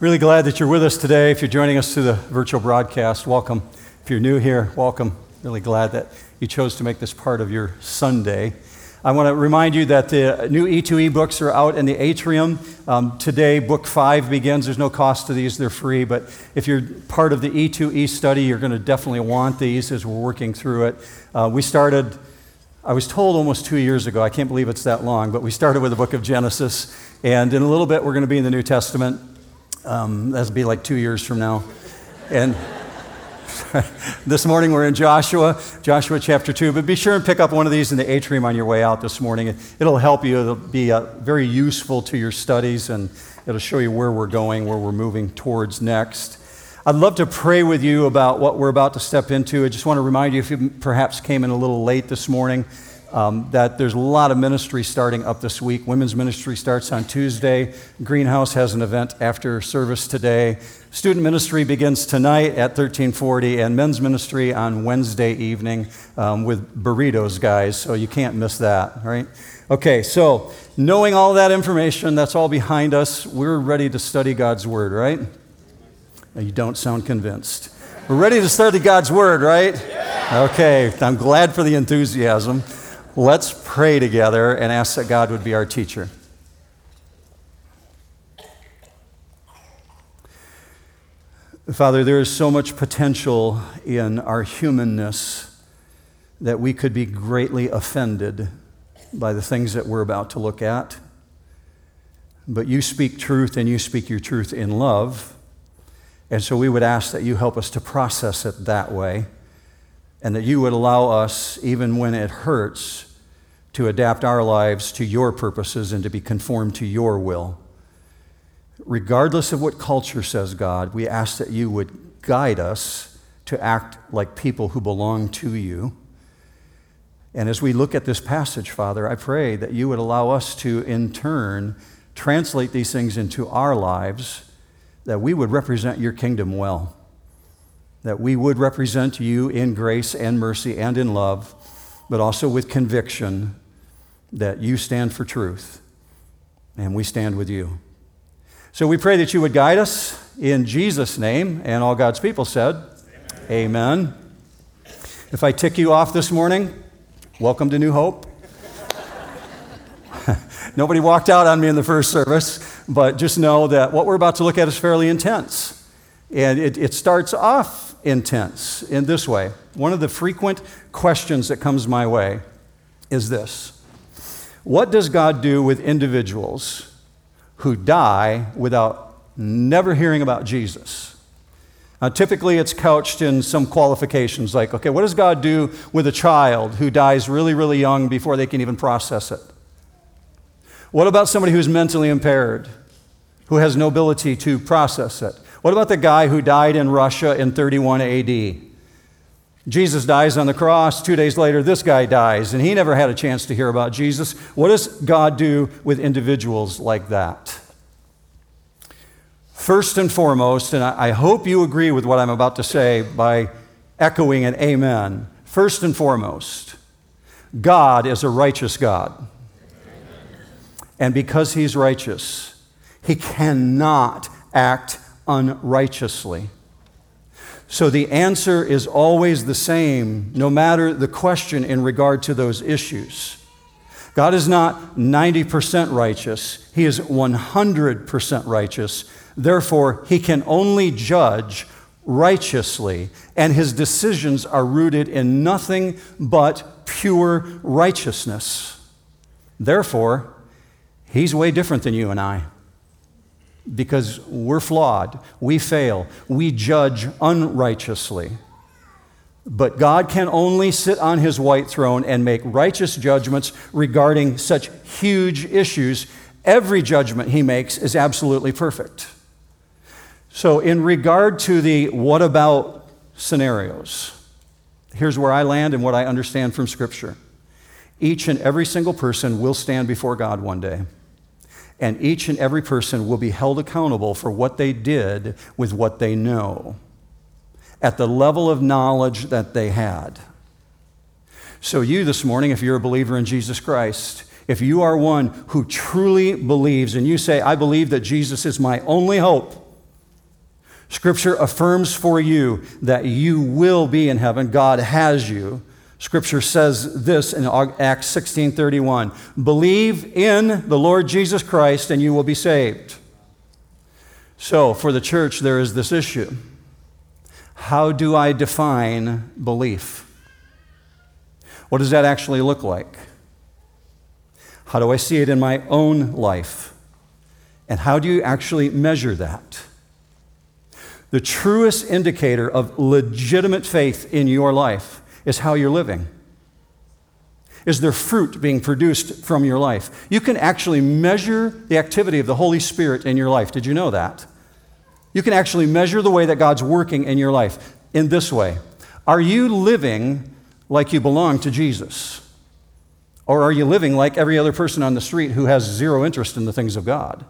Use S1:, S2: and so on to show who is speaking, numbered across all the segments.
S1: Really glad that you're with us today. If you're joining us through the virtual broadcast, welcome. If you're new here, welcome. Really glad that you chose to make this part of your Sunday. I want to remind you that the new E2E books are out in the atrium. Um, today, book five begins. There's no cost to these, they're free. But if you're part of the E2E study, you're going to definitely want these as we're working through it. Uh, we started, I was told almost two years ago, I can't believe it's that long, but we started with the book of Genesis. And in a little bit, we're going to be in the New Testament. Um, that'll be like two years from now. And this morning we're in Joshua, Joshua chapter 2. But be sure and pick up one of these in the atrium on your way out this morning. It'll help you, it'll be uh, very useful to your studies, and it'll show you where we're going, where we're moving towards next. I'd love to pray with you about what we're about to step into. I just want to remind you if you perhaps came in a little late this morning um, that there's a lot of ministry starting up this week. Women's ministry starts on Tuesday. Greenhouse has an event after service today. Student ministry begins tonight at 1340, and men's ministry on Wednesday evening um, with burritos, guys. So you can't miss that, right? Okay, so knowing all that information, that's all behind us. We're ready to study God's word, right? You don't sound convinced. We're ready to study God's word, right? Okay, I'm glad for the enthusiasm. Let's pray together and ask that God would be our teacher. Father, there is so much potential in our humanness that we could be greatly offended by the things that we're about to look at. But you speak truth and you speak your truth in love. And so we would ask that you help us to process it that way and that you would allow us, even when it hurts, to adapt our lives to your purposes and to be conformed to your will. Regardless of what culture says, God, we ask that you would guide us to act like people who belong to you. And as we look at this passage, Father, I pray that you would allow us to, in turn, translate these things into our lives, that we would represent your kingdom well that we would represent you in grace and mercy and in love, but also with conviction that you stand for truth and we stand with you. So we pray that you would guide us in Jesus' name, and all God's people said, Amen. Amen. If I tick you off this morning, welcome to New Hope. Nobody walked out on me in the first service, but just know that what we're about to look at is fairly intense. And it, it starts off intense in this way. One of the frequent questions that comes my way is this What does God do with individuals who die without never hearing about Jesus? Uh, typically, it's couched in some qualifications like, okay, what does God do with a child who dies really, really young before they can even process it? What about somebody who's mentally impaired, who has no ability to process it? What about the guy who died in Russia in 31 AD? Jesus dies on the cross. Two days later, this guy dies, and he never had a chance to hear about Jesus. What does God do with individuals like that? First and foremost, and I hope you agree with what I'm about to say by echoing an amen. First and foremost, God is a righteous God. And because he's righteous, he cannot act unrighteously. So the answer is always the same, no matter the question in regard to those issues. God is not 90% righteous, He is 100% righteous. Therefore, He can only judge righteously, and His decisions are rooted in nothing but pure righteousness. Therefore, He's way different than you and I because we're flawed, we fail, we judge unrighteously. But God can only sit on his white throne and make righteous judgments regarding such huge issues. Every judgment he makes is absolutely perfect. So, in regard to the what about scenarios, here's where I land and what I understand from Scripture. Each and every single person will stand before God one day and each and every person will be held accountable for what they did with what they know at the level of knowledge that they had. So, you this morning, if you're a believer in Jesus Christ, if you are one who truly believes and you say, I believe that Jesus is my only hope, Scripture affirms for you that you will be in heaven. God has you. Scripture says this in Acts 16:31, "Believe in the Lord Jesus Christ and you will be saved." So, for the church there is this issue. How do I define belief? What does that actually look like? How do I see it in my own life? And how do you actually measure that? The truest indicator of legitimate faith in your life is how you're living. Is there fruit being produced from your life? You can actually measure the activity of the Holy Spirit in your life. Did you know that? You can actually measure the way that God's working in your life in this way Are you living like you belong to Jesus? Or are you living like every other person on the street who has zero interest in the things of God?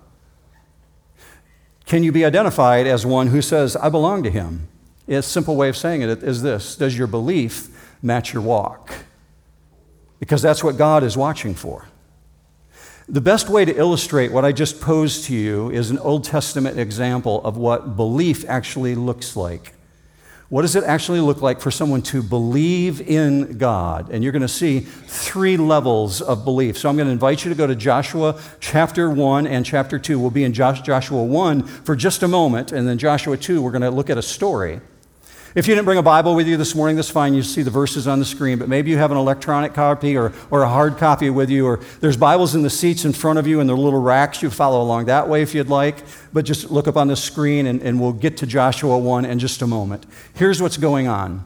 S1: Can you be identified as one who says, I belong to Him? A simple way of saying it is this Does your belief match your walk? Because that's what God is watching for. The best way to illustrate what I just posed to you is an Old Testament example of what belief actually looks like. What does it actually look like for someone to believe in God? And you're going to see three levels of belief. So I'm going to invite you to go to Joshua chapter 1 and chapter 2. We'll be in Joshua 1 for just a moment, and then Joshua 2, we're going to look at a story. If you didn't bring a Bible with you this morning, that's fine. You see the verses on the screen, but maybe you have an electronic copy or, or a hard copy with you, or there's Bibles in the seats in front of you in the little racks. You follow along that way if you'd like, but just look up on the screen and, and we'll get to Joshua 1 in just a moment. Here's what's going on.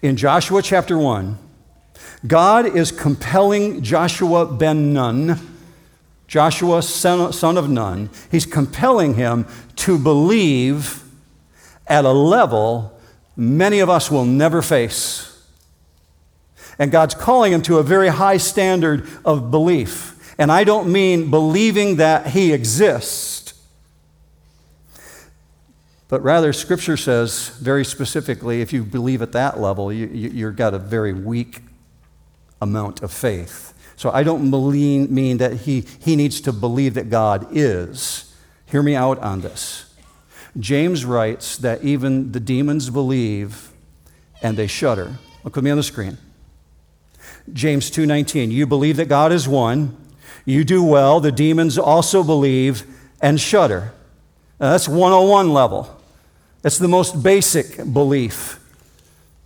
S1: In Joshua chapter 1, God is compelling Joshua ben Nun, Joshua son of Nun, he's compelling him to believe at a level many of us will never face. And God's calling him to a very high standard of belief. And I don't mean believing that he exists, but rather, Scripture says very specifically if you believe at that level, you, you, have got a very weak amount of faith. So I don't mean that he, he needs to believe that God is. Hear me out on this. James writes that even the demons believe and they shudder. Look with me on the screen. James 2:19, you believe that God is one, you do well, the demons also believe and shudder. Now, that's 101 level. That's the most basic belief.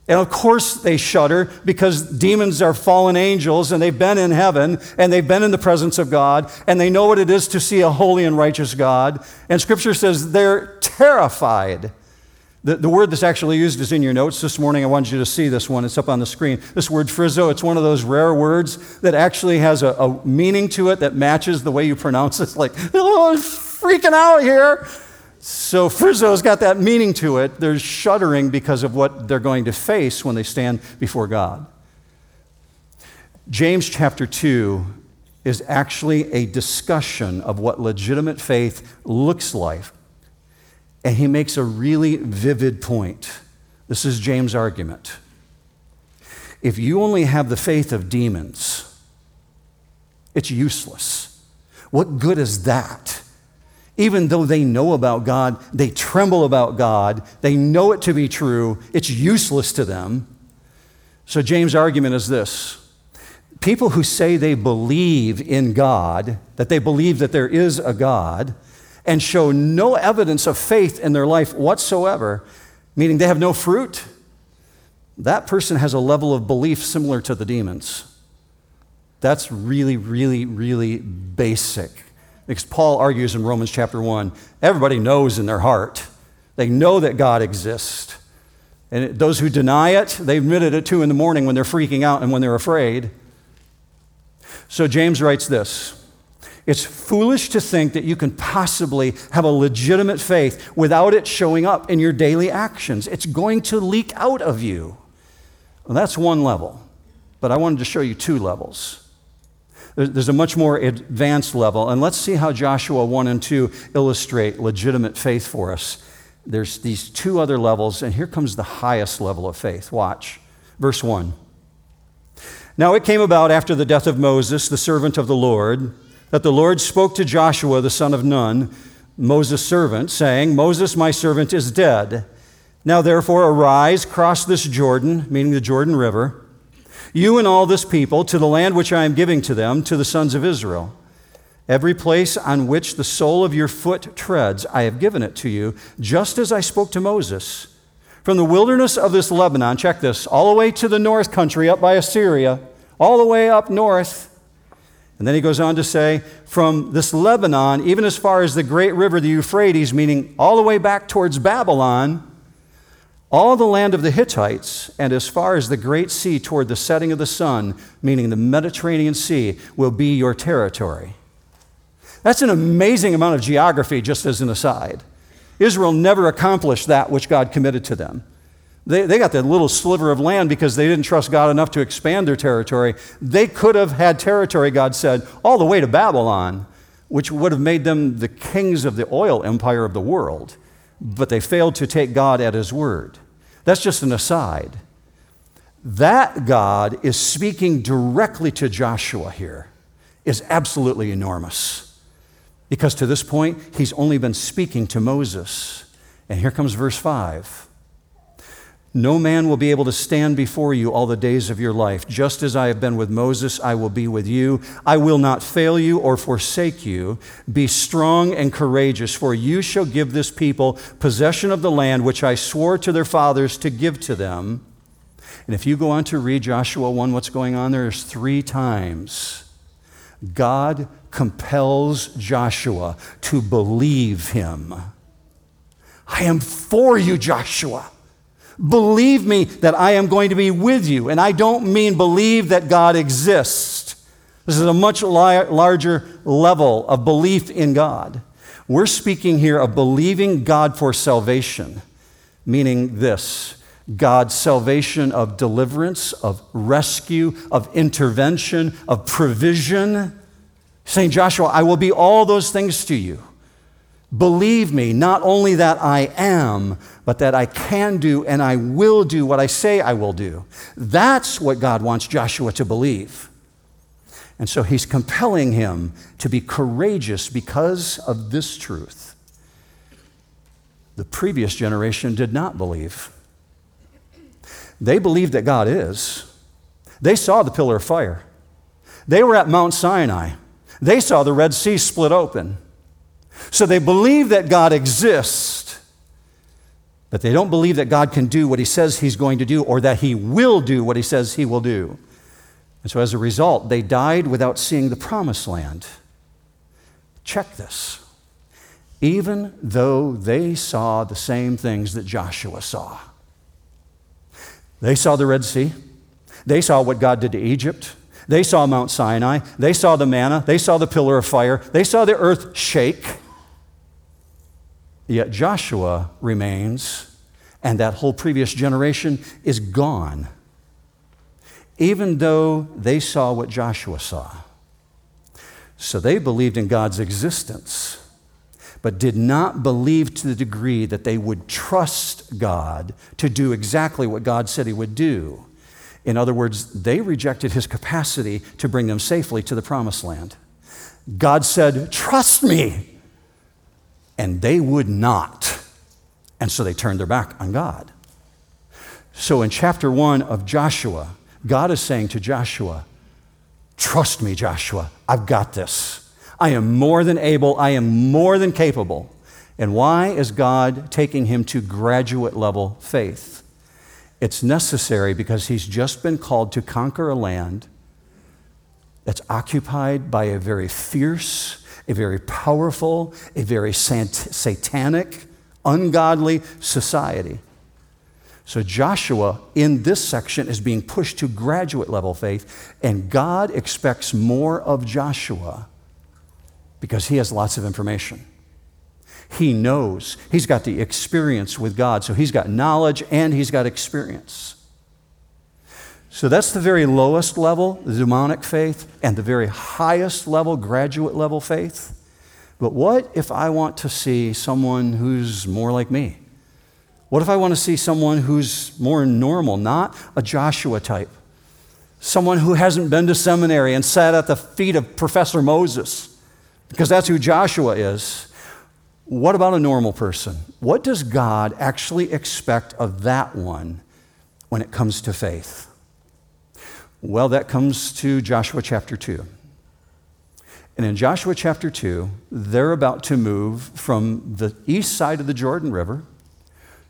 S1: And of course, they shudder because demons are fallen angels and they've been in heaven and they've been in the presence of God and they know what it is to see a holy and righteous God. And scripture says they're terrified. The, the word that's actually used is in your notes this morning. I wanted you to see this one. It's up on the screen. This word frizo, it's one of those rare words that actually has a, a meaning to it that matches the way you pronounce it. It's like, oh, I'm freaking out here. So Frizzo's got that meaning to it. They're shuddering because of what they're going to face when they stand before God. James chapter 2 is actually a discussion of what legitimate faith looks like. And he makes a really vivid point. This is James' argument. If you only have the faith of demons, it's useless. What good is that? Even though they know about God, they tremble about God, they know it to be true, it's useless to them. So, James' argument is this people who say they believe in God, that they believe that there is a God, and show no evidence of faith in their life whatsoever, meaning they have no fruit, that person has a level of belief similar to the demons. That's really, really, really basic. Because Paul argues in Romans chapter 1 everybody knows in their heart, they know that God exists. And those who deny it, they admit it at 2 in the morning when they're freaking out and when they're afraid. So James writes this It's foolish to think that you can possibly have a legitimate faith without it showing up in your daily actions. It's going to leak out of you. Well, that's one level, but I wanted to show you two levels. There's a much more advanced level. And let's see how Joshua 1 and 2 illustrate legitimate faith for us. There's these two other levels, and here comes the highest level of faith. Watch. Verse 1. Now it came about after the death of Moses, the servant of the Lord, that the Lord spoke to Joshua, the son of Nun, Moses' servant, saying, Moses, my servant, is dead. Now therefore arise, cross this Jordan, meaning the Jordan River, you and all this people, to the land which I am giving to them, to the sons of Israel. Every place on which the sole of your foot treads, I have given it to you, just as I spoke to Moses. From the wilderness of this Lebanon, check this, all the way to the north country, up by Assyria, all the way up north. And then he goes on to say, from this Lebanon, even as far as the great river, the Euphrates, meaning all the way back towards Babylon, all the land of the Hittites, and as far as the great sea toward the setting of the sun, meaning the Mediterranean Sea, will be your territory. That's an amazing amount of geography, just as an aside. Israel never accomplished that which God committed to them. They, they got that little sliver of land because they didn't trust God enough to expand their territory. They could have had territory, God said, all the way to Babylon, which would have made them the kings of the oil empire of the world but they failed to take God at His word. That's just an aside. That God is speaking directly to Joshua here is absolutely enormous. Because to this point, he's only been speaking to Moses. And here comes verse 5. No man will be able to stand before you all the days of your life. Just as I have been with Moses, I will be with you. I will not fail you or forsake you. Be strong and courageous, for you shall give this people possession of the land which I swore to their fathers to give to them. And if you go on to read Joshua 1, what's going on there is three times God compels Joshua to believe him. I am for you, Joshua. Believe me that I am going to be with you. And I don't mean believe that God exists. This is a much larger level of belief in God. We're speaking here of believing God for salvation, meaning this God's salvation of deliverance, of rescue, of intervention, of provision. Saying, Joshua, I will be all those things to you. Believe me, not only that I am, but that I can do and I will do what I say I will do. That's what God wants Joshua to believe. And so he's compelling him to be courageous because of this truth. The previous generation did not believe. They believed that God is. They saw the pillar of fire. They were at Mount Sinai. They saw the Red Sea split open. So they believe that God exists, but they don't believe that God can do what he says he's going to do or that he will do what he says he will do. And so as a result, they died without seeing the promised land. Check this. Even though they saw the same things that Joshua saw, they saw the Red Sea, they saw what God did to Egypt. They saw Mount Sinai. They saw the manna. They saw the pillar of fire. They saw the earth shake. Yet Joshua remains, and that whole previous generation is gone, even though they saw what Joshua saw. So they believed in God's existence, but did not believe to the degree that they would trust God to do exactly what God said He would do. In other words, they rejected His capacity to bring them safely to the promised land. God said, Trust me and they would not. And so they turned their back on God. So in chapter one of Joshua, God is saying to Joshua, Trust me, Joshua, I've got this. I am more than able, I am more than capable. And why is God taking him to graduate level faith? It's necessary because he's just been called to conquer a land that's occupied by a very fierce a very powerful, a very satanic, ungodly society. So Joshua in this section is being pushed to graduate level faith, and God expects more of Joshua because he has lots of information. He knows. He's got the experience with God, so he's got knowledge and he's got experience. So that's the very lowest level, the demonic faith, and the very highest level, graduate level faith. But what if I want to see someone who's more like me? What if I want to see someone who's more normal, not a Joshua type? Someone who hasn't been to seminary and sat at the feet of Professor Moses, because that's who Joshua is. What about a normal person? What does God actually expect of that one when it comes to faith? Well, that comes to Joshua chapter 2. And in Joshua chapter 2, they're about to move from the east side of the Jordan River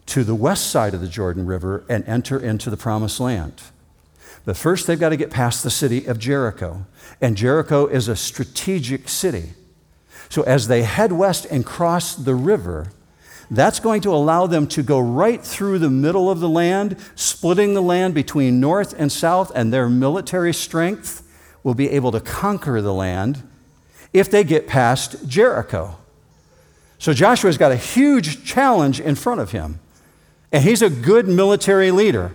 S1: to the west side of the Jordan River and enter into the promised land. But first, they've got to get past the city of Jericho. And Jericho is a strategic city. So as they head west and cross the river, that's going to allow them to go right through the middle of the land, splitting the land between north and south, and their military strength will be able to conquer the land if they get past Jericho. So Joshua's got a huge challenge in front of him. And he's a good military leader.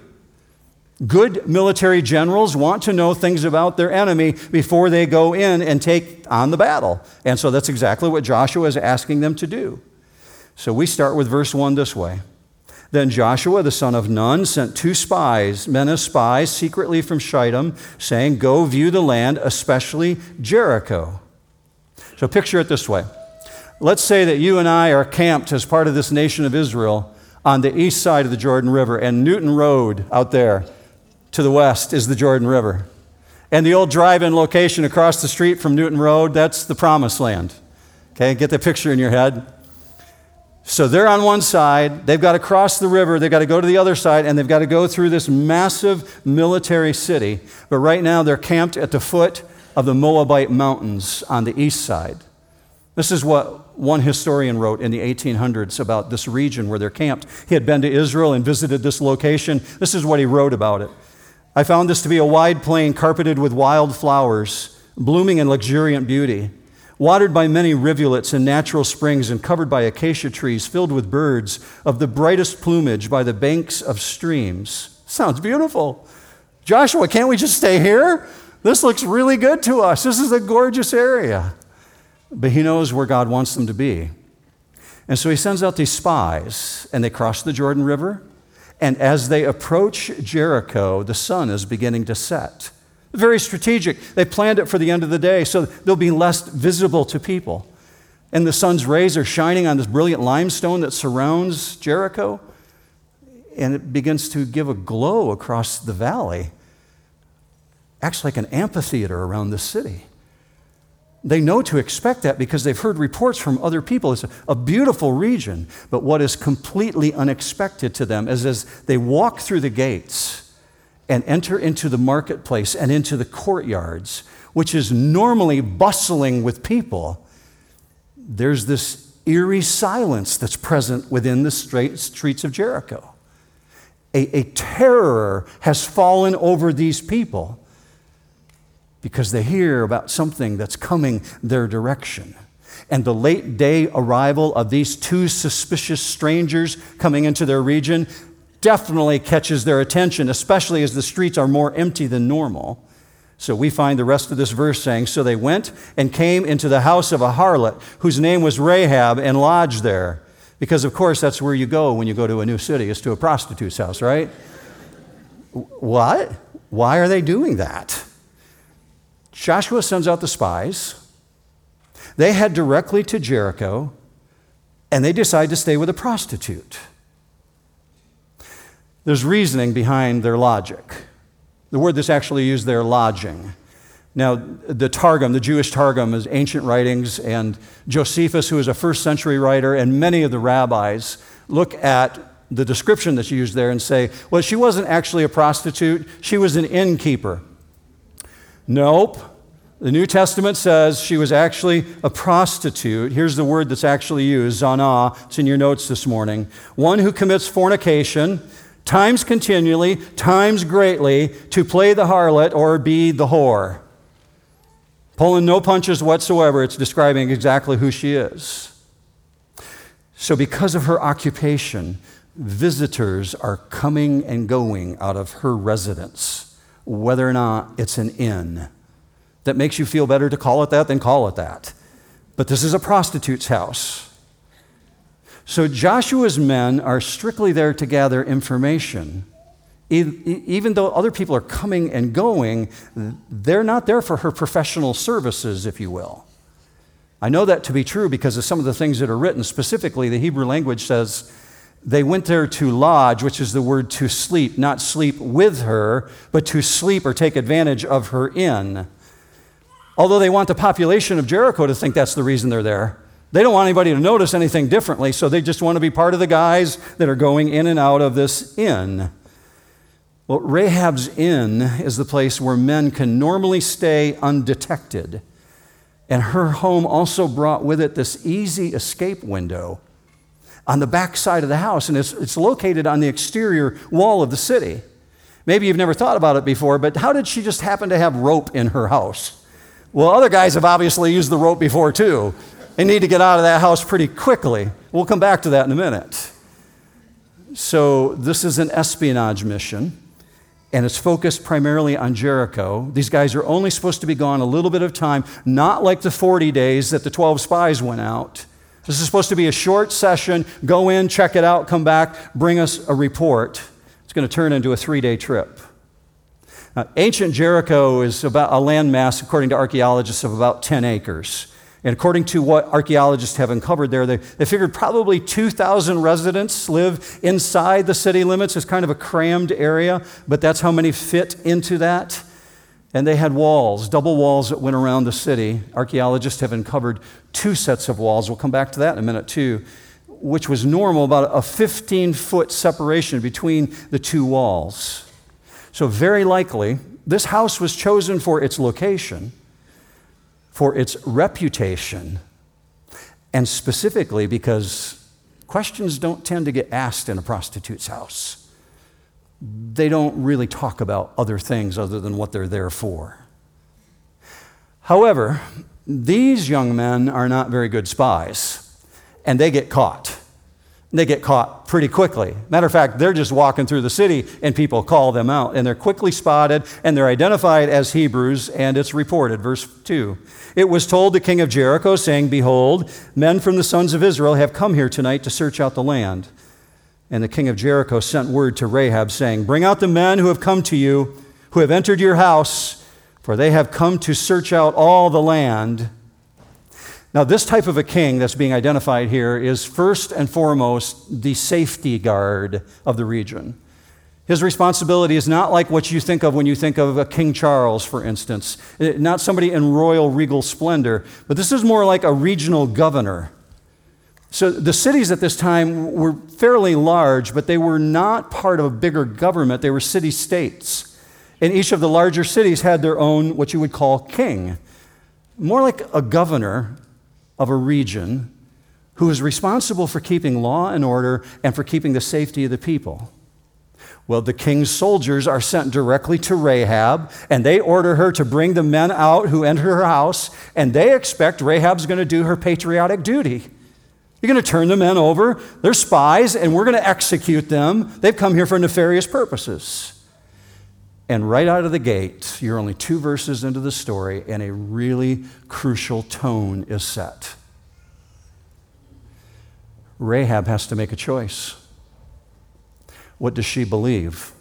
S1: Good military generals want to know things about their enemy before they go in and take on the battle. And so that's exactly what Joshua is asking them to do. So we start with verse 1 this way. Then Joshua, the son of Nun, sent two spies, men as spies, secretly from Shittim, saying, Go view the land, especially Jericho. So picture it this way. Let's say that you and I are camped as part of this nation of Israel on the east side of the Jordan River, and Newton Road out there to the west is the Jordan River. And the old drive in location across the street from Newton Road, that's the promised land. Okay, get the picture in your head. So they're on one side, they've got to cross the river, they've got to go to the other side, and they've got to go through this massive military city. But right now they're camped at the foot of the Moabite mountains on the east side. This is what one historian wrote in the 1800s about this region where they're camped. He had been to Israel and visited this location. This is what he wrote about it. I found this to be a wide plain carpeted with wild flowers, blooming in luxuriant beauty watered by many rivulets and natural springs, and covered by acacia trees filled with birds of the brightest plumage by the banks of streams. Sounds beautiful. Joshua, can't we just stay here? This looks really good to us. This is a gorgeous area. But he knows where God wants them to be. And so he sends out these spies, and they cross the Jordan River. And as they approach Jericho, the sun is beginning to set. Very strategic. They planned it for the end of the day so they'll be less visible to people. And the sun's rays are shining on this brilliant limestone that surrounds Jericho, and it begins to give a glow across the valley. Acts like an amphitheater around the city. They know to expect that because they've heard reports from other people. It's a, beautiful region, but what is completely unexpected to them is as they walk through the gates, and enter into the marketplace and into the courtyards, which is normally bustling with people, there's this eerie silence that's present within the streets of Jericho. A, a terror has fallen over these people because they hear about something that's coming their direction. And the late day arrival of these two suspicious strangers coming into their region definitely catches their attention, especially as the streets are more empty than normal. So we find the rest of this verse saying, So they went and came into the house of a harlot whose name was Rahab and lodged there. Because, of course, that's where you go when you go to a new city, is to a prostitute's house, right? What? Why are they doing that? Joshua sends out the spies. They head directly to Jericho and they decide to stay with a prostitute. There's reasoning behind their logic. The word that's actually used there, lodging. Now, the Targum, the Jewish Targum, is ancient writings, and Josephus, who is a first century writer, and many of the rabbis look at the description that's used there and say, well, she wasn't actually a prostitute, she was an innkeeper. Nope. The New Testament says she was actually a prostitute. Here's the word that's actually used, zana. It's in your notes this morning. One who commits fornication times continually, times greatly, to play the harlot or be the whore. Pulling no punches whatsoever, it's describing exactly who she is. So, because of her occupation, visitors are coming and going out of her residence, whether or not it's an inn. That makes you feel better to call it that, than call it that. But this is a prostitute's house. So Joshua's men are strictly there to gather information. Even though other people are coming and going, they're not there for her professional services, if you will. I know that to be true because of some of the things that are written. Specifically, the Hebrew language says they went there to lodge, which is the word to sleep, not sleep with her, but to sleep or take advantage of her in. Although they want the population of Jericho to think that's the reason they're there. They don't want anybody to notice anything differently, so they just want to be part of the guys that are going in and out of this inn. Well, Rahab's inn is the place where men can normally stay undetected. And her home also brought with it this easy escape window on the back side of the house, and it's, it's located on the exterior wall of the city. Maybe you've never thought about it before, but how did she just happen to have rope in her house? Well, other guys have obviously used the rope before too. They need to get out of that house pretty quickly. We'll come back to that in a minute. So, this is an espionage mission and it's focused primarily on Jericho. These guys are only supposed to be gone a little bit of time, not like the 40 days that the 12 spies went out. This is supposed to be a short session. Go in, check it out, come back, bring us a report. It's going to turn into a three day trip. Now, ancient Jericho is about a landmass, according to archaeologists, of about 10 acres. And according to what archaeologists have uncovered there, they, they figured probably 2,000 residents live inside the city limits. It's kind of a crammed area, but that's how many fit into that. And they had walls, double walls that went around the city. Archaeologists have uncovered two sets of walls. We'll come back to that in a minute, too, which was normal, about a 15 foot separation between the two walls. So, very likely, this house was chosen for its location for its reputation, and specifically because questions don't tend to get asked in a prostitute's house. They don't really talk about other things other than what they're there for. However, these young men are not very good spies, and they get caught they get caught pretty quickly. Matter of fact, they're just walking through the city and people call them out. And they're quickly spotted and they're identified as Hebrews, and it's reported. Verse 2 It was told the king of Jericho, saying, Behold, men from the sons of Israel have come here tonight to search out the land. And the king of Jericho sent word to Rahab, saying, Bring out the men who have come to you, who have entered your house, for they have come to search out all the land. Now, this type of a king that's being identified here is first and foremost the safety guard of the region. His responsibility is not like what you think of when you think of a King Charles, for instance, eh, not somebody in royal regal splendor, but this is more like a regional governor. So the cities at this time were fairly large, but they were not part of a bigger government. They were city states. And each of the larger cities had their own, what you would call, king. More like a governor of a region who is responsible for keeping law and order and for keeping the safety of the people. Well, the king's soldiers are sent directly to Rahab, and they order her to bring the men out who enter her house, and they expect Rahab's going to do her patriotic duty. You're going to turn the men over, they're spies, and we're going to execute them. They've come here for nefarious purposes. And right out of the gate, you're only two verses into the story, and a really crucial tone is set. Rahab has to make a choice. What does she believe?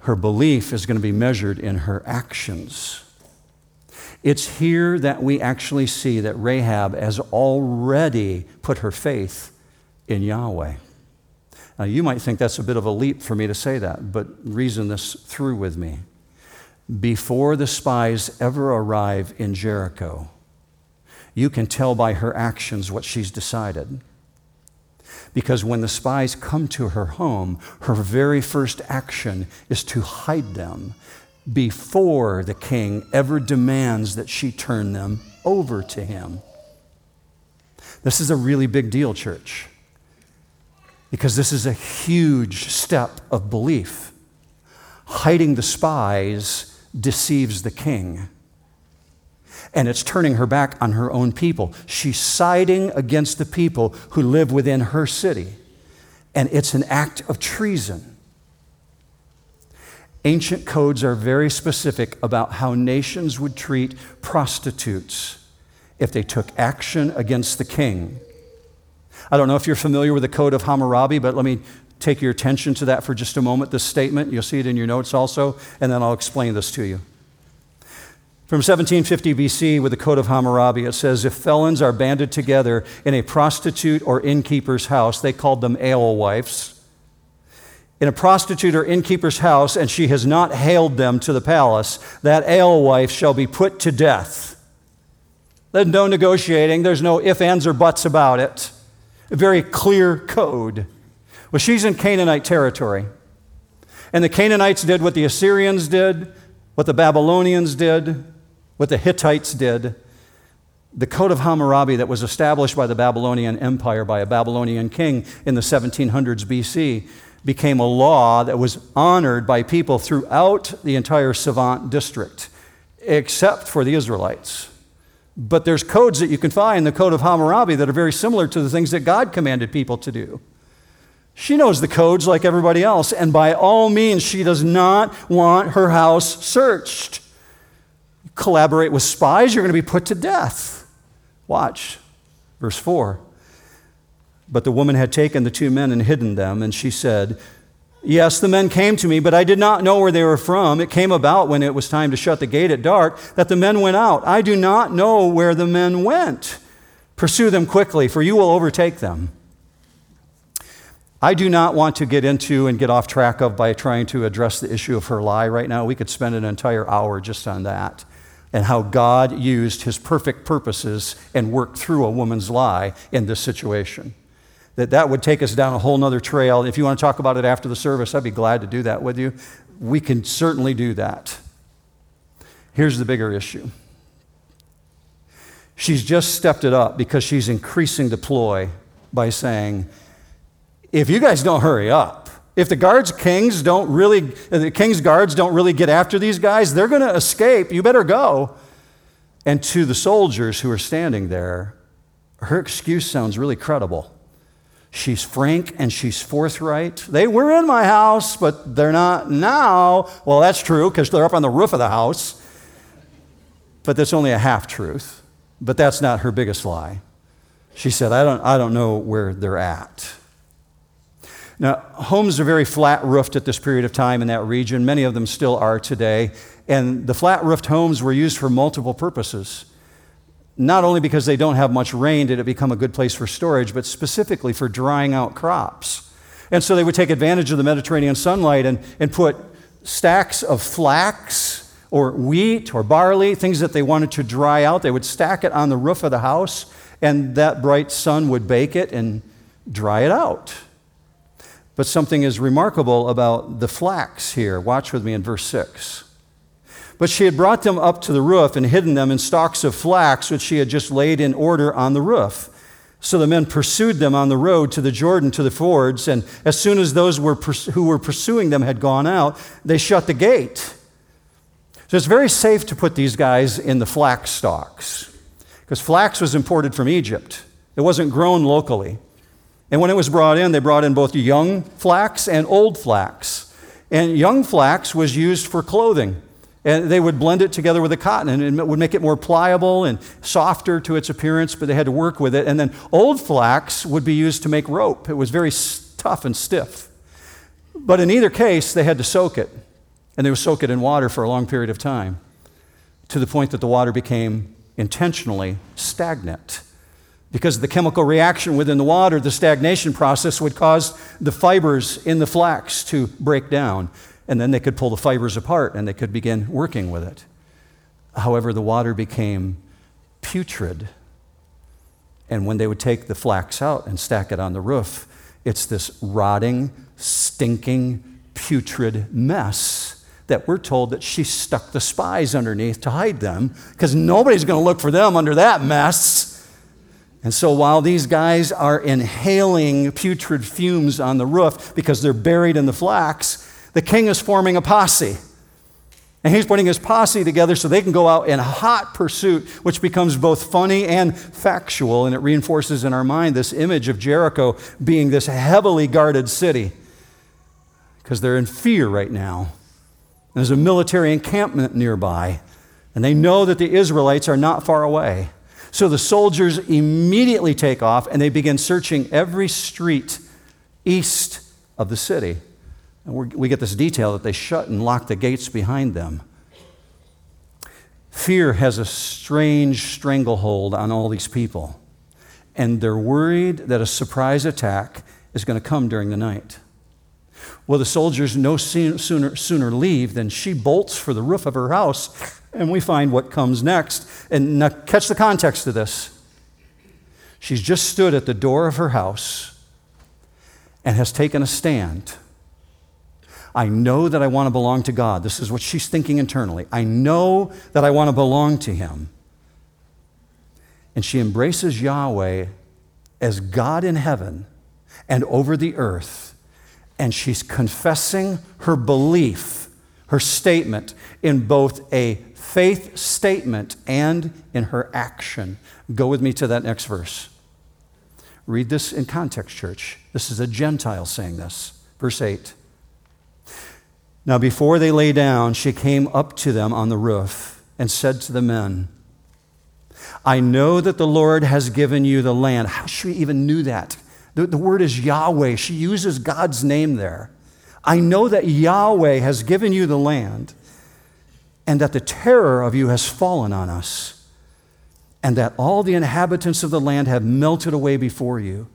S1: Her belief is going to be measured in her actions. It's here that we actually see that Rahab has already put her faith in Yahweh. Now, you might think that's a bit of a leap for me to say that, but reason this through with me. Before the spies ever arrive in Jericho, you can tell by her actions what she's decided. Because when the spies come to her home, her very first action is to hide them before the king ever demands that she turn them over to him. This is a really big deal, church because this is a huge step of belief. Hiding the spies deceives the king. And it's turning her back on her own people. She's siding against the people who live within her city. And it's an act of treason. Ancient codes are very specific about how nations would treat prostitutes if they took action against the king. I don't know if you're familiar with the Code of Hammurabi, but let me take your attention to that for just a moment. This statement, you'll see it in your notes also, and then I'll explain this to you. From 1750 BC, with the Code of Hammurabi, it says if felons are banded together in a prostitute or innkeeper's house, they called them alewives, in a prostitute or innkeeper's house, and she has not hailed them to the palace, that alewife shall be put to death. There's no negotiating, there's no ifs, ands, or buts about it. A very clear code. Well, she's in Canaanite territory. And the Canaanites did what the Assyrians did, what the Babylonians did, what the Hittites did. The Code of Hammurabi that was established by the Babylonian Empire by a Babylonian king in the 1700s BC became a law that was honored by people throughout the entire Levant district, except for the Israelites. But there's codes that you can find in the Code of Hammurabi that are very similar to the things that God commanded people to do. She knows the codes like everybody else, and by all means, she does not want her house searched collaborate with spies, you're going to be put to death. Watch, verse 4. But the woman had taken the two men and hidden them, and she said, Yes, the men came to me, but I did not know where they were from. It came about when it was time to shut the gate at dark that the men went out. I do not know where the men went. Pursue them quickly, for you will overtake them. I do not want to get into and get off track of by trying to address the issue of her lie right now. We could spend an entire hour just on that and how God used his perfect purposes and worked through a woman's lie in this situation. That that would take us down a whole nother trail. If you want to talk about it after the service, I'd be glad to do that with you. We can certainly do that. Here's the bigger issue. She's just stepped it up because she's increasing the ploy by saying, if you guys don't hurry up, if the guards kings don't really, the king's guards don't really get after these guys, they're going to escape. You better go. And to the soldiers who are standing there, her excuse sounds really credible. She's frank and she's forthright. They were in my house, but they're not now. Well, that's true because they're up on the roof of the house. But that's only a half truth. But that's not her biggest lie. She said, I don't, I don't know where they're at. Now, homes are very flat roofed at this period of time in that region. Many of them still are today. And the flat roofed homes were used for multiple purposes. Not only because they don't have much rain did it become a good place for storage, but specifically for drying out crops. And so they would take advantage of the Mediterranean sunlight and, and put stacks of flax or wheat or barley, things that they wanted to dry out. They would stack it on the roof of the house, and that bright sun would bake it and dry it out. But something is remarkable about the flax here. Watch with me in verse 6. But she had brought them up to the roof and hidden them in stalks of flax, which she had just laid in order on the roof. So the men pursued them on the road to the Jordan to the fords, and as soon as those were who were pursuing them had gone out, they shut the gate. So it's very safe to put these guys in the flax stalks, because flax was imported from Egypt. It wasn't grown locally. And when it was brought in, they brought in both young flax and old flax. And young flax was used for clothing. And they would blend it together with the cotton, and it would make it more pliable and softer to its appearance, but they had to work with it. And then old flax would be used to make rope. It was very tough and stiff. But in either case, they had to soak it. And they would soak it in water for a long period of time to the point that the water became intentionally stagnant. Because of the chemical reaction within the water, the stagnation process would cause the fibers in the flax to break down. And then they could pull the fibers apart and they could begin working with it. However, the water became putrid. And when they would take the flax out and stack it on the roof, it's this rotting, stinking, putrid mess that we're told that she stuck the spies underneath to hide them because nobody's going to look for them under that mess. And so while these guys are inhaling putrid fumes on the roof because they're buried in the flax, the king is forming a posse. And he's putting his posse together so they can go out in hot pursuit, which becomes both funny and factual. And it reinforces in our mind this image of Jericho being this heavily guarded city because they're in fear right now. There's a military encampment nearby, and they know that the Israelites are not far away. So the soldiers immediately take off and they begin searching every street east of the city. And we get this detail that they shut and lock the gates behind them. Fear has a strange stranglehold on all these people, and they're worried that a surprise attack is going to come during the night. Well, the soldiers no sooner, sooner leave than she bolts for the roof of her house, and we find what comes next. And now, catch the context of this. She's just stood at the door of her house and has taken a stand. I know that I want to belong to God. This is what she's thinking internally. I know that I want to belong to Him. And she embraces Yahweh as God in heaven and over the earth and she's confessing her belief, her statement, in both a faith statement and in her action. Go with me to that next verse. Read this in context, church. This is a Gentile saying this. Verse 8. Now, before they lay down, she came up to them on the roof and said to the men, I know that the Lord has given you the land. How she even knew that? The, the word is Yahweh. She uses God's name there. I know that Yahweh has given you the land, and that the terror of you has fallen on us, and that all the inhabitants of the land have melted away before you.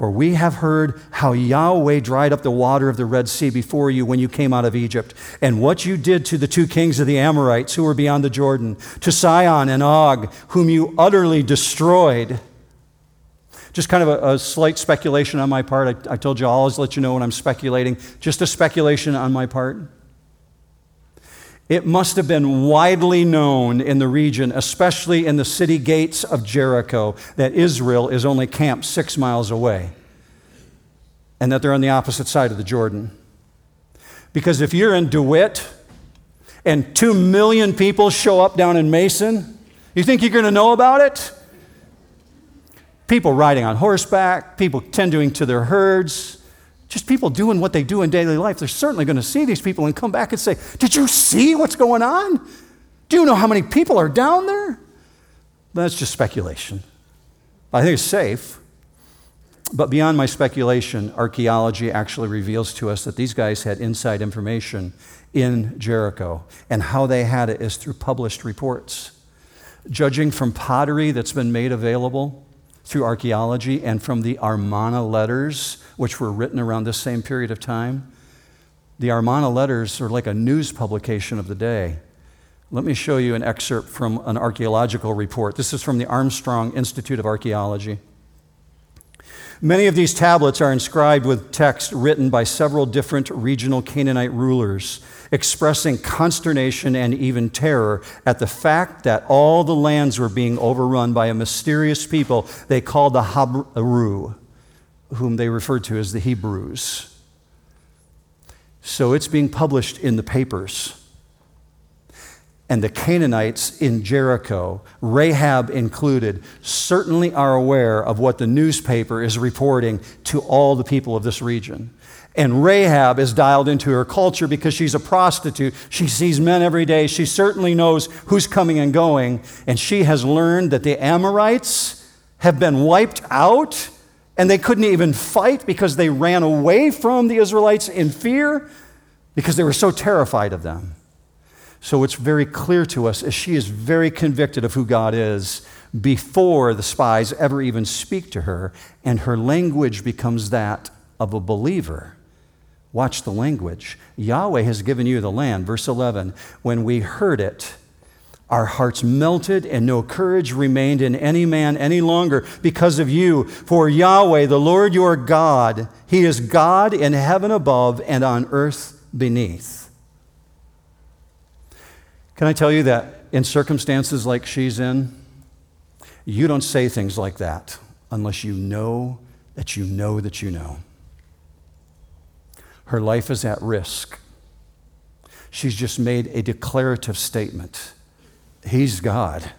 S1: For we have heard how Yahweh dried up the water of the Red Sea before you when you came out of Egypt, and what you did to the two kings of the Amorites who were beyond the Jordan, to Sihon and Og, whom you utterly destroyed. Just kind of a, a slight speculation on my part. I, I told you I'll always let you know when I'm speculating. Just a speculation on my part. It must have been widely known in the region, especially in the city gates of Jericho, that Israel is only camped six miles away and that they're on the opposite side of the Jordan. Because if you're in DeWitt and two million people show up down in Mason, you think you're going to know about it? people riding on horseback, people tending to their herds, just people doing what they do in daily life. They're certainly going to see these people and come back and say, Did you see what's going on? Do you know how many people are down there? That's just speculation. I think it's safe. But beyond my speculation, archaeology actually reveals to us that these guys had inside information in Jericho, and how they had it is through published reports. Judging from pottery that's been made available, through archaeology and from the Armana letters, which were written around this same period of time. The Armana letters are like a news publication of the day. Let me show you an excerpt from an archaeological report. This is from the Armstrong Institute of Archaeology. Many of these tablets are inscribed with text written by several different regional Canaanite rulers expressing consternation and even terror at the fact that all the lands were being overrun by a mysterious people they called the Habru, whom they referred to as the Hebrews. So it's being published in the papers. And the Canaanites in Jericho, Rahab included, certainly are aware of what the newspaper is reporting to all the people of this region. And Rahab is dialed into her culture because she's a prostitute. She sees men every day. She certainly knows who's coming and going. And she has learned that the Amorites have been wiped out and they couldn't even fight because they ran away from the Israelites in fear because they were so terrified of them. So it's very clear to us as she is very convicted of who God is before the spies ever even speak to her, and her language becomes that of a believer. Watch the language. Yahweh has given you the land. Verse 11. When we heard it, our hearts melted, and no courage remained in any man any longer because of you. For Yahweh, the Lord your God, He is God in heaven above and on earth beneath. Can I tell you that in circumstances like she's in, you don't say things like that unless you know that you know that you know. Her life is at risk. She's just made a declarative statement He's God,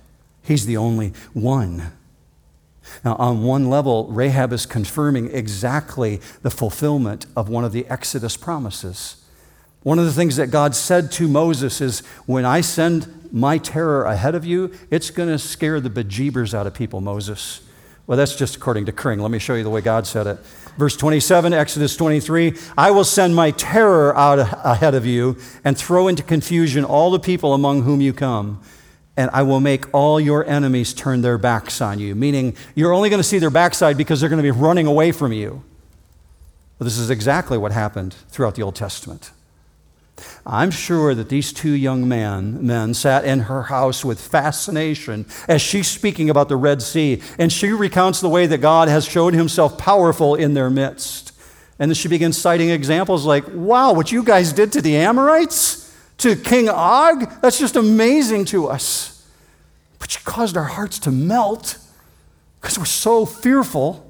S1: He's the only one. Now, on one level, Rahab is confirming exactly the fulfillment of one of the Exodus promises. One of the things that God said to Moses is, When I send my terror ahead of you, it's going to scare the bejeebers out of people, Moses. Well, that's just according to Kring. Let me show you the way God said it. Verse 27, Exodus 23 I will send my terror out ahead of you and throw into confusion all the people among whom you come. And I will make all your enemies turn their backs on you. Meaning, you're only going to see their backside because they're going to be running away from you. This is exactly what happened throughout the Old Testament. I'm sure that these two young men, men sat in her house with fascination as she's speaking about the Red Sea, and she recounts the way that God has showed himself powerful in their midst. And then she begins citing examples like, wow, what you guys did to the Amorites, to King Og, that's just amazing to us. But she caused our hearts to melt because we're so fearful.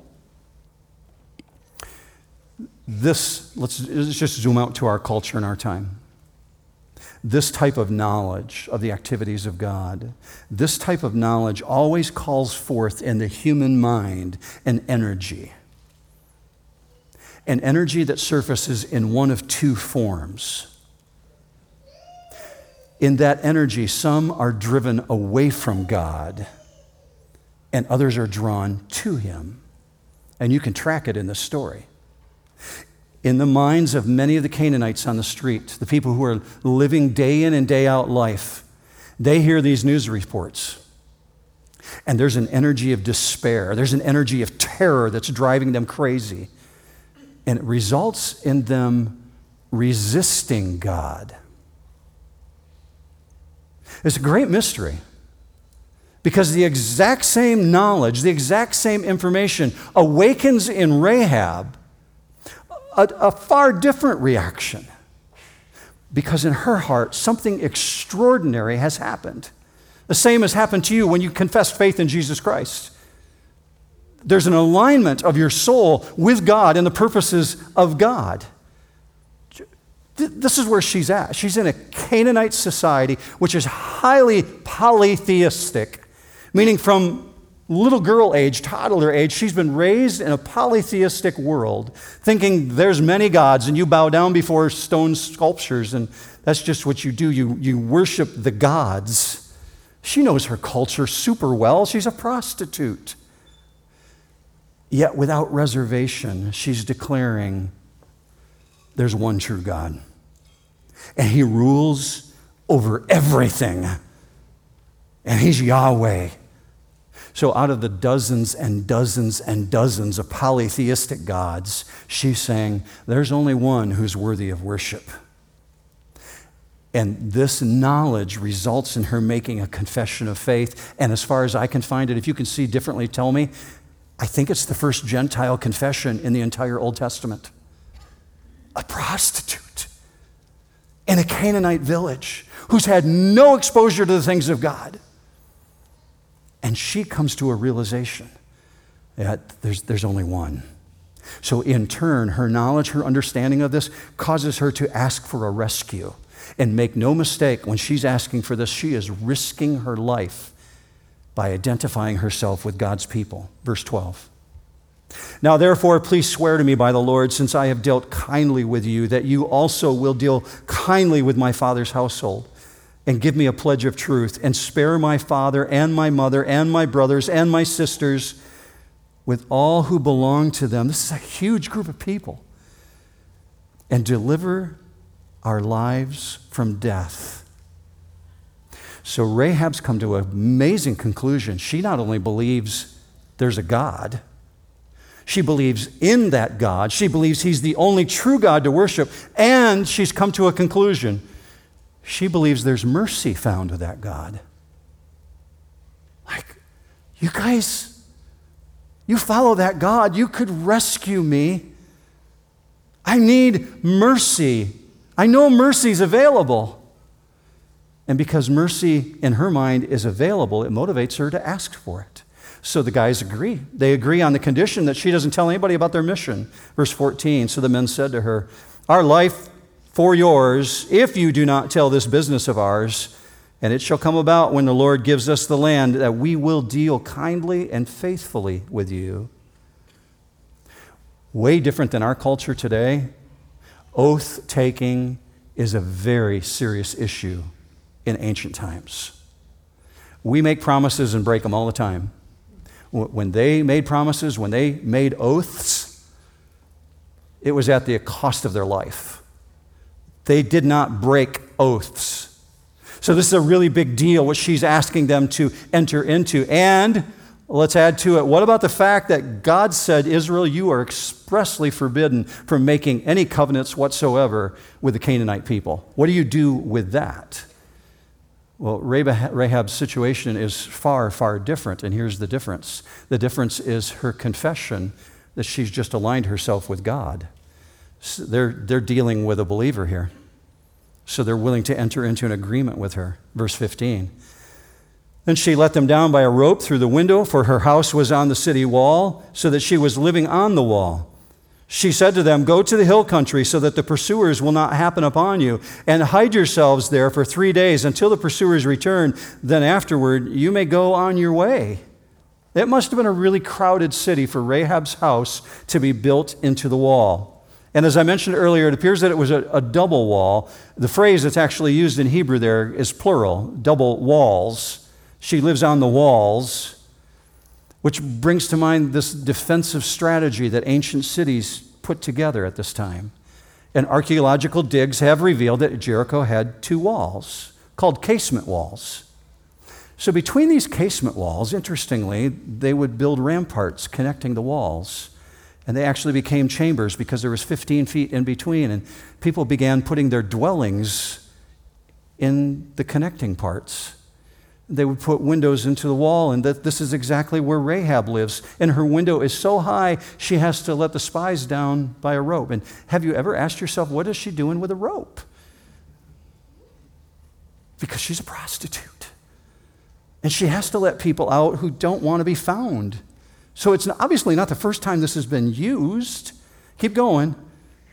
S1: This, let's, let's just zoom out to our culture and our time this type of knowledge of the activities of God, this type of knowledge always calls forth in the human mind an energy. An energy that surfaces in one of two forms. In that energy, some are driven away from God, and others are drawn to Him. And you can track it in the story in the minds of many of the Canaanites on the street, the people who are living day in and day out life, they hear these news reports. And there's an energy of despair, there's an energy of terror that's driving them crazy. And it results in them resisting God. It's a great mystery because the exact same knowledge, the exact same information awakens in Rahab a, a far different reaction because in her heart, something extraordinary has happened. The same has happened to you when you confess faith in Jesus Christ. There's an alignment of your soul with God and the purposes of God. This is where she's at. She's in a Canaanite society which is highly polytheistic, meaning from little girl age, toddler age, she's been raised in a polytheistic world, thinking there's many gods and you bow down before stone sculptures and that's just what you do. You, you worship the gods. She knows her culture super well. She's a prostitute. Yet, without reservation, she's declaring there's one true God. And He rules over everything. And He's Yahweh. So, out of the dozens and dozens and dozens of polytheistic gods, she's saying, There's only one who's worthy of worship. And this knowledge results in her making a confession of faith. And as far as I can find it, if you can see differently, tell me. I think it's the first Gentile confession in the entire Old Testament. A prostitute in a Canaanite village who's had no exposure to the things of God and she comes to a realization that there's, there's only one. So, in turn, her knowledge, her understanding of this causes her to ask for a rescue. And make no mistake, when she's asking for this, she is risking her life by identifying herself with God's people. Verse 12. Now, therefore, please swear to me by the Lord, since I have dealt kindly with you, that you also will deal kindly with my father's household and give me a pledge of truth and spare my father and my mother and my brothers and my sisters with all who belong to them. This is a huge group of people. And deliver our lives from death. So Rahab's come to an amazing conclusion. She not only believes there's a God, she believes in that God. She believes he's the only true God to worship. And she's come to a conclusion she believes there's mercy found with that God. Like, you guys, you follow that God, you could rescue me. I need mercy. I know mercy is available. And because mercy in her mind is available, it motivates her to ask for it. So the guys agree. They agree on the condition that she doesn't tell anybody about their mission. Verse 14 So the men said to her, Our life for yours if you do not tell this business of ours. And it shall come about when the Lord gives us the land that we will deal kindly and faithfully with you. Way different than our culture today. Oath taking is a very serious issue in ancient times. We make promises and break them all the time. When they made promises, when they made oaths, it was at the cost of their life. They did not break oaths. So, this is a really big deal, what she's asking them to enter into. And let's add to it what about the fact that God said, Israel, you are expressly forbidden from making any covenants whatsoever with the Canaanite people? What do you do with that? Well, Rahab's situation is far, far different, and here's the difference the difference is her confession that she's just aligned herself with God. So they're, they're dealing with a believer here. So they're willing to enter into an agreement with her. Verse 15. Then she let them down by a rope through the window, for her house was on the city wall, so that she was living on the wall. She said to them, Go to the hill country so that the pursuers will not happen upon you, and hide yourselves there for three days until the pursuers return. Then afterward, you may go on your way. It must have been a really crowded city for Rahab's house to be built into the wall. And as I mentioned earlier, it appears that it was a, a double wall. The phrase that's actually used in Hebrew there is plural, double walls. She lives on the walls which brings to mind this defensive strategy that ancient cities put together at this time. And archaeological digs have revealed that Jericho had two walls called casement walls. So, between these casement walls, interestingly, they would build ramparts connecting the walls. And they actually became chambers because there was 15 feet in between. And people began putting their dwellings in the connecting parts they would put windows into the wall, and that this is exactly where Rahab lives. And her window is so high, she has to let the spies down by a rope. And have you ever asked yourself, what is she doing with a rope? Because she's a prostitute. And she has to let people out who don't want to be found. So it's obviously not the first time this has been used. Keep going.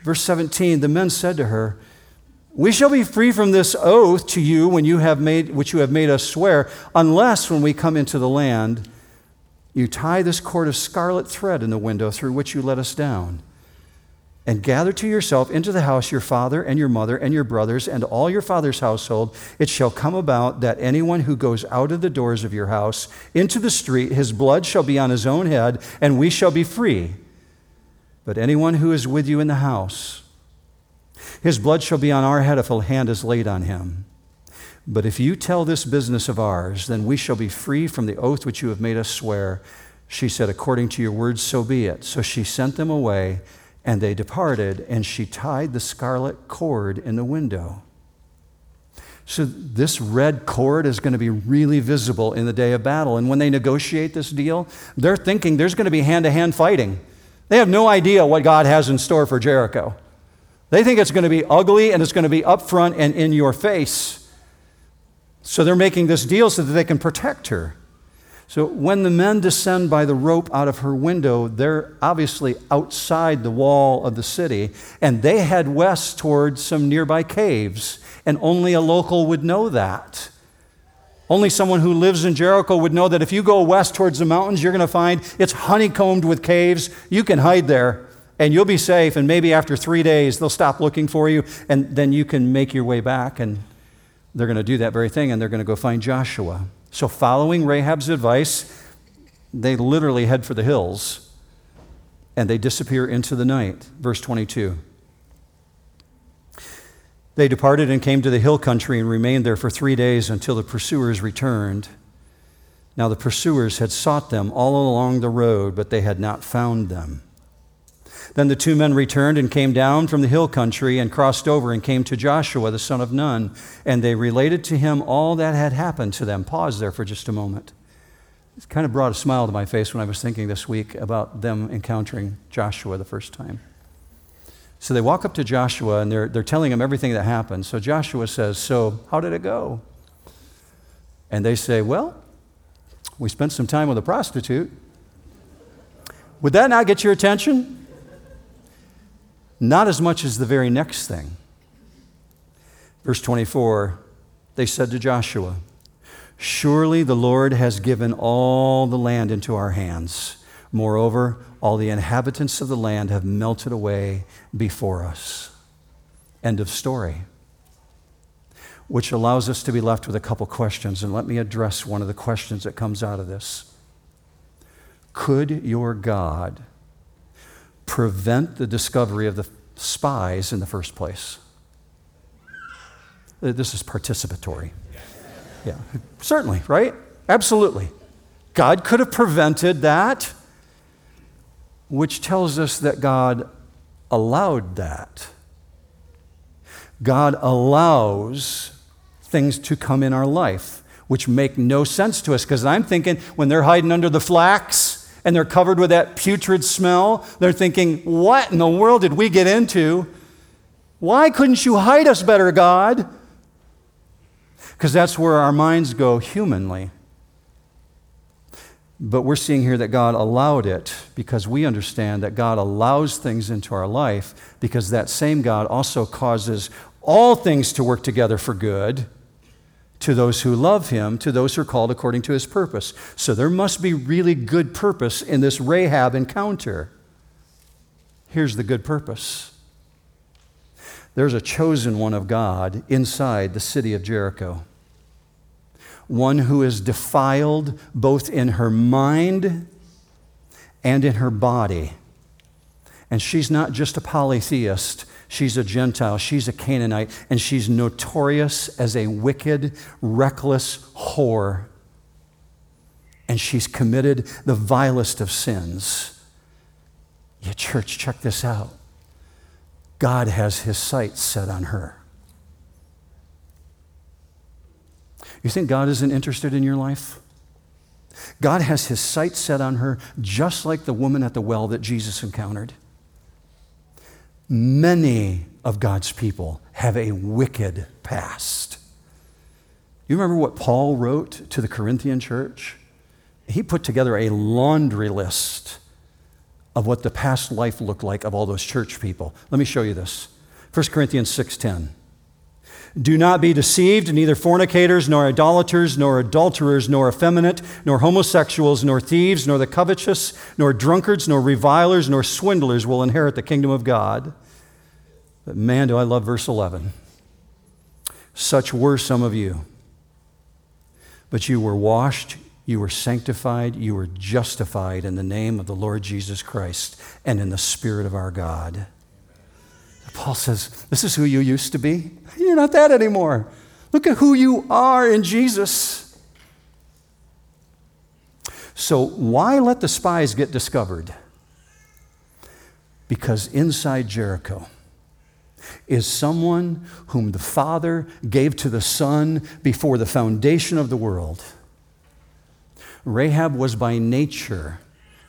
S1: Verse 17 the men said to her, we shall be free from this oath to you when you have made, which you have made us swear, unless when we come into the land, you tie this cord of scarlet thread in the window through which you let us down, and gather to yourself into the house your father and your mother and your brothers and all your father's household. It shall come about that anyone who goes out of the doors of your house into the street, his blood shall be on his own head, and we shall be free. But anyone who is with you in the house, his blood shall be on our head if a hand is laid on him. But if you tell this business of ours, then we shall be free from the oath which you have made us swear. She said, According to your words, so be it. So she sent them away, and they departed, and she tied the scarlet cord in the window. So, this red cord is going to be really visible in the day of battle. And when they negotiate this deal, they're thinking there's going to be hand to hand fighting. They have no idea what God has in store for Jericho. They think it's going to be ugly and it's going to be up front and in your face. So they're making this deal so that they can protect her. So when the men descend by the rope out of her window, they're obviously outside the wall of the city, and they head west towards some nearby caves, and only a local would know that. Only someone who lives in Jericho would know that if you go west towards the mountains, you're going to find it's honeycombed with caves. You can hide there and you'll be safe. And maybe after three days, they'll stop looking for you, and then you can make your way back. And they're going to do that very thing, and they're going to go find Joshua. So, following Rahab's advice, they literally head for the hills and they disappear into the night. Verse 22. They departed and came to the hill country and remained there for three days until the pursuers returned. Now, the pursuers had sought them all along the road, but they had not found them. Then the two men returned and came down from the hill country and crossed over and came to Joshua, the son of Nun, and they related to him all that had happened to them. Pause there for just a moment. It kind of brought a smile to my face when I was thinking this week about them encountering Joshua the first time. So they walk up to Joshua and they're, they're telling him everything that happened. So Joshua says, So, how did it go? And they say, Well, we spent some time with a prostitute. Would that not get your attention? Not as much as the very next thing. Verse 24 they said to Joshua, Surely the Lord has given all the land into our hands. Moreover, all the inhabitants of the land have melted away before us. End of story. Which allows us to be left with a couple questions, and let me address one of the questions that comes out of this. Could your God prevent the discovery of the spies in the first place? Uh, this is participatory. Yeah, certainly, right? Absolutely. God could have prevented that, which tells us that God allowed that. God allows things to come in our life which make no sense to us because I'm thinking when they're hiding under the flax and they're covered with that putrid smell, they're thinking, what in the world did we get into? Why couldn't you hide us better, God? Because that's where our minds go humanly. But we're seeing here that God allowed it because we understand that God allows things into our life because that same God also causes all things to work together for good to those who love him, to those who are called according to his purpose. So there must be really good purpose in this Rahab encounter. Here's the good purpose there's a chosen one of God inside the city of Jericho one who is defiled both in her mind and in her body. And she's not just a polytheist, she's a Gentile, she's a Canaanite, and she's notorious as a wicked, reckless whore. And she's committed the vilest of sins. Yeah, church, check this out. God has his sights set on her. You think God isn't interested in your life? God has his sights set on her, just like the woman at the well that Jesus encountered. Many of God's people have a wicked past. You remember what Paul wrote to the Corinthian church? He put together a laundry list of what the past life looked like of all those church people. Let me show you this. 1 Corinthians 6:10. Do not be deceived, neither fornicators, nor idolaters, nor adulterers, nor effeminate, nor homosexuals, nor thieves, nor the covetous, nor drunkards, nor revilers, nor swindlers will inherit the kingdom of God. But man, do I love verse 11. Such were some of you. But you were washed, you were sanctified, you were justified in the name of the Lord Jesus Christ and in the Spirit of our God. Paul says, This is who you used to be. You're not that anymore. Look at who you are in Jesus. So, why let the spies get discovered? Because inside Jericho is someone whom the Father gave to the Son before the foundation of the world. Rahab was by nature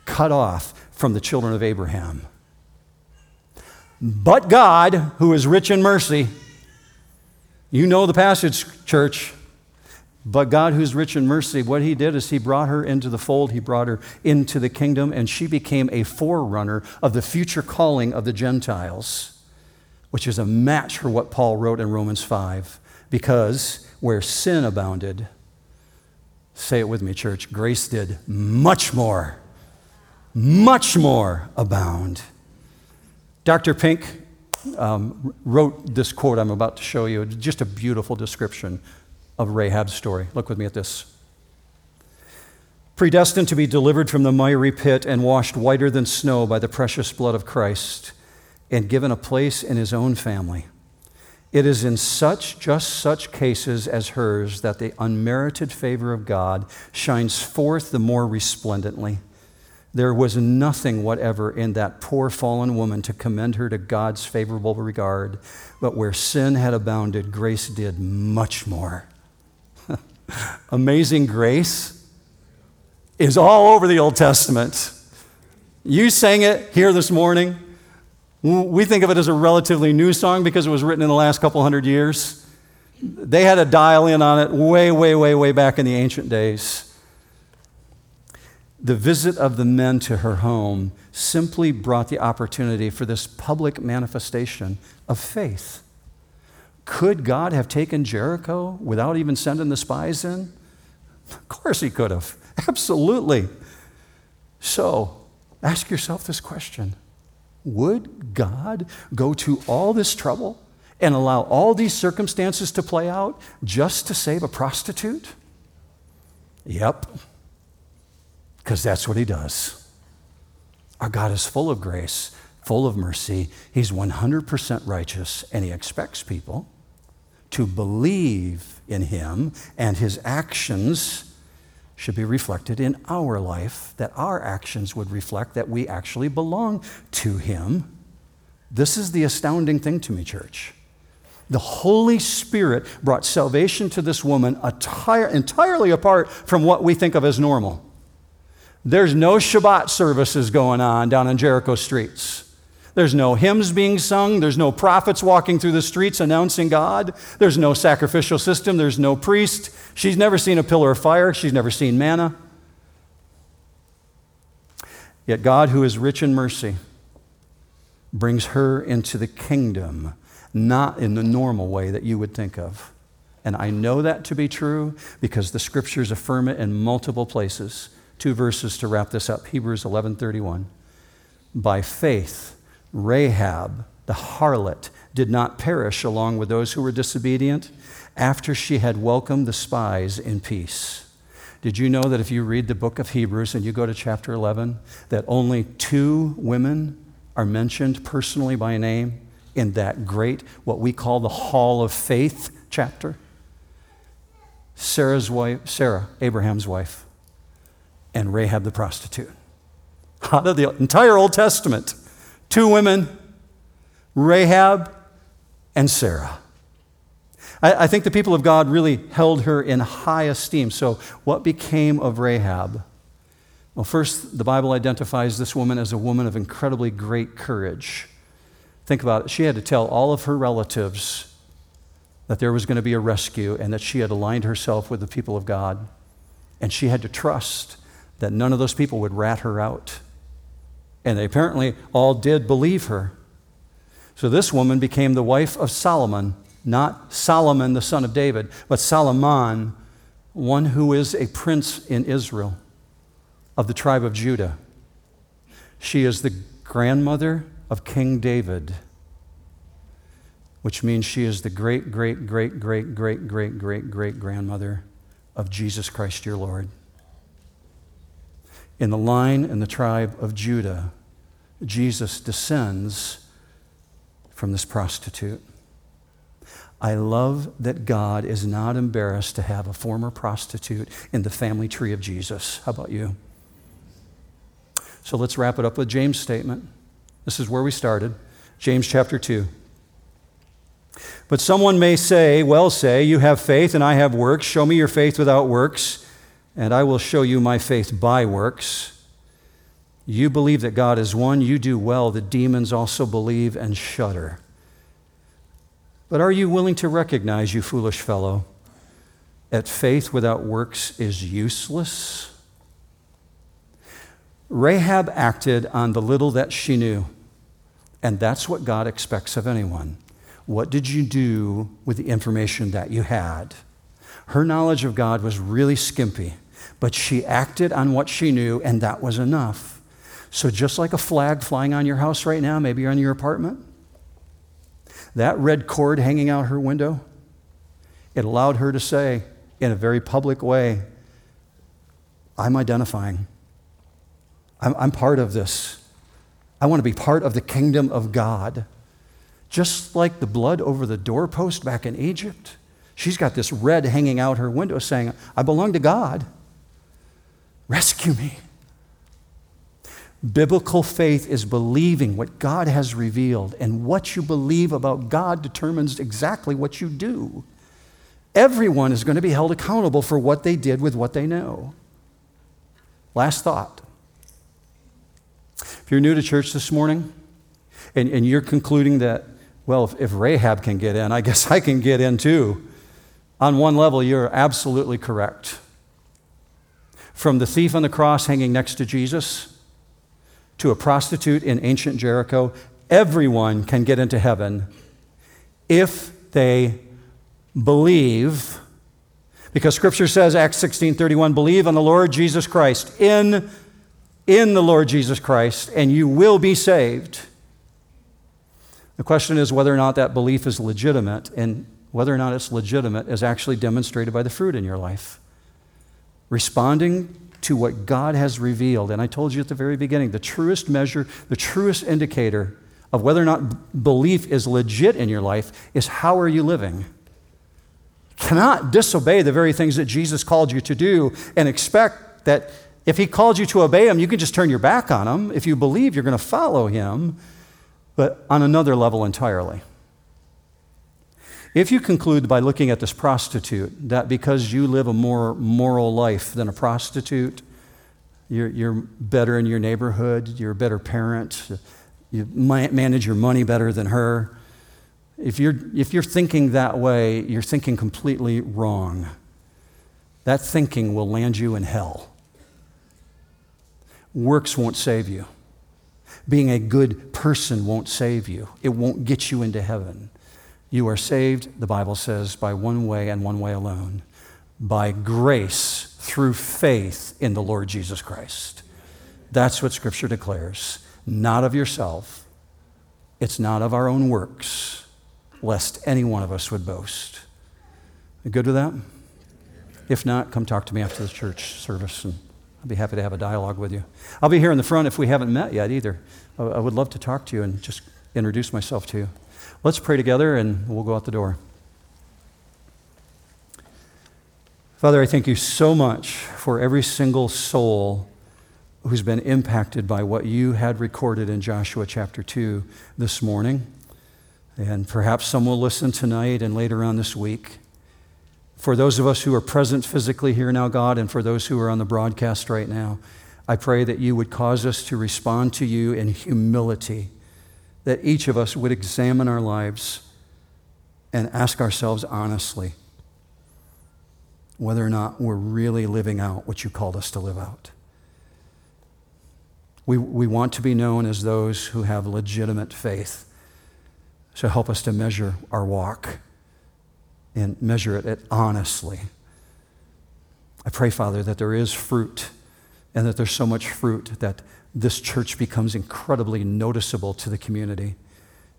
S1: cut off from the children of Abraham. But God, who is rich in mercy, you know the passage, church. But God, who's rich in mercy, what he did is he brought her into the fold, he brought her into the kingdom, and she became a forerunner of the future calling of the Gentiles, which is a match for what Paul wrote in Romans 5. Because where sin abounded, say it with me, church, grace did much more, much more abound. Dr. Pink um, wrote this quote I'm about to show you, just a beautiful description of Rahab's story. Look with me at this. Predestined to be delivered from the miry pit and washed whiter than snow by the precious blood of Christ, and given a place in his own family. It is in such, just such cases as hers that the unmerited favor of God shines forth the more resplendently. There was nothing whatever in that poor fallen woman to commend her to God's favorable regard, but where sin had abounded, grace did much more. Amazing grace is all over the Old Testament. You sang it here this morning. We think of it as a relatively new song because it was written in the last couple hundred years. They had a dial in on it way, way, way, way back in the ancient days the visit of the men to her home simply brought the opportunity for this public manifestation of faith. Could God have taken Jericho without even sending the spies in? Of course, He could have. Absolutely. So, ask yourself this question Would God go to all this trouble and allow all these circumstances to play out just to save a prostitute? Yep because that's what He does. Our God is full of grace, full of mercy. He's 100% righteous, and He expects people to believe in Him, and His actions should be reflected in our life, that our actions would reflect that we actually belong to Him. This is the astounding thing to me, church. The Holy Spirit brought salvation to this woman entirely apart from what we think of as normal. There's no Shabbat services going on down in Jericho streets. There's no hymns being sung. There's no prophets walking through the streets announcing God. There's no sacrificial system. There's no priest. She's never seen a pillar of fire. She's never seen manna. Yet God, who is rich in mercy, brings her into the kingdom not in the normal way that you would think of. And I know that to be true because the scriptures affirm it in multiple places. Two verses to wrap this up. Hebrews 11:31. By faith Rahab, the harlot, did not perish along with those who were disobedient after she had welcomed the spies in peace. Did you know that if you read the book of Hebrews and you go to chapter 11, that only two women are mentioned personally by name? in that great, what we call the Hall of Faith chapter. Sarah's wife, Sarah, Abraham's wife, and Rahab the prostitute. Out of the entire Old Testament, two women, Rahab and Sarah. I, I think the people of God really held her in high esteem. So, what became of Rahab? Well, first, the Bible identifies this woman as a woman of incredibly great courage. Think about it. She had to tell all of her relatives that there was going to be a rescue and that she had aligned herself with the people of God. And she had to trust that none of those people would rat her out. And they apparently all did believe her. So this woman became the wife of Solomon, not Solomon, the son of David, but Solomon, one who is a prince in Israel of the tribe of Judah. She is the grandmother of King David, which means she is the great, great, great, great, great, great, great, great grandmother of Jesus Christ your Lord. In the line and the tribe of Judah, Jesus descends from this prostitute. I love that God is not embarrassed to have a former prostitute in the family tree of Jesus. How about you? So let's wrap it up with James' statement. This is where we started. James chapter 2. But someone may say, well, say, you have faith and I have works. Show me your faith without works, and I will show you my faith by works. You believe that God is one, you do well. The demons also believe and shudder. But are you willing to recognize, you foolish fellow, that faith without works is useless? Rahab acted on the little that she knew, and that's what God expects of anyone. What did you do with the information that you had? Her knowledge of God was really skimpy, but she acted on what she knew, and that was enough. So, just like a flag flying on your house right now, maybe in your apartment, that red cord hanging out her window, it allowed her to say in a very public way, I'm identifying. I'm, I'm part of this. I want to be part of the kingdom of God. Just like the blood over the doorpost back in Egypt, she's got this red hanging out her window saying, I belong to God. Rescue me. Biblical faith is believing what God has revealed, and what you believe about God determines exactly what you do. Everyone is going to be held accountable for what they did with what they know. Last thought if you're new to church this morning and, and you're concluding that, well, if, if Rahab can get in, I guess I can get in too. On one level, you're absolutely correct. From the thief on the cross hanging next to Jesus to a prostitute in ancient Jericho, everyone can get into heaven if they believe because scripture says acts 16:31 believe on the Lord Jesus Christ in in the Lord Jesus Christ, and you will be saved. The question is whether or not that belief is legitimate, and whether or not it's legitimate is actually demonstrated by the fruit in your life. Responding to what God has revealed. And I told you at the very beginning the truest measure, the truest indicator of whether or not belief is legit in your life is how are you living? cannot disobey the very things that Jesus called you to do and expect that if he called you to obey him, you can just turn your back on him. If you believe you're going to follow him, but on another level entirely. If you conclude by looking at this prostitute that because you live a more moral life than a prostitute, you're, you're better in your neighborhood, you're a better parent, you manage your money better than her, if you're, if you're thinking that way, you're thinking completely wrong. That thinking will land you in hell. Works won't save you. Being a good person won't save you, it won't get you into heaven. You are saved, the Bible says, by one way and one way alone by grace through faith in the Lord Jesus Christ. That's what Scripture declares. Not of yourself, it's not of our own works, lest any one of us would boast. You good with that? If not, come talk to me after the church service and I'll be happy to have a dialogue with you. I'll be here in the front if we haven't met yet either. I would love to talk to you and just introduce myself to you. Let's pray together and we'll go out the door. Father, I thank you so much for every single soul who's been impacted by what you had recorded in Joshua chapter 2 this morning. And perhaps some will listen tonight and later on this week. For those of us who are present physically here now, God, and for those who are on the broadcast right now, I pray that you would cause us to respond to you in humility that each of us would examine our lives and ask ourselves honestly whether or not we're really living out what you called us to live out. We, we want to be known as those who have legitimate faith. So help us to measure our walk and measure it honestly. I pray, Father, that there is fruit and that there's so much fruit that this church becomes incredibly noticeable to the community.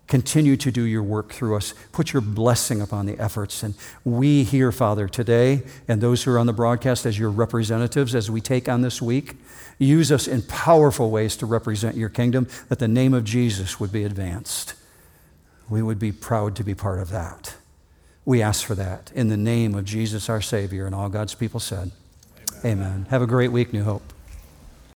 S1: Continue to do your work through us. Put your blessing upon the efforts. And we here, Father, today, and those who are on the broadcast as your representatives as we take on this week, use us in powerful ways to represent your kingdom, that the name of Jesus would be advanced. We would be proud to be part of that. We ask for that in the name of Jesus our Savior, and all God's people said, Amen. Amen. Have a great week, New Hope.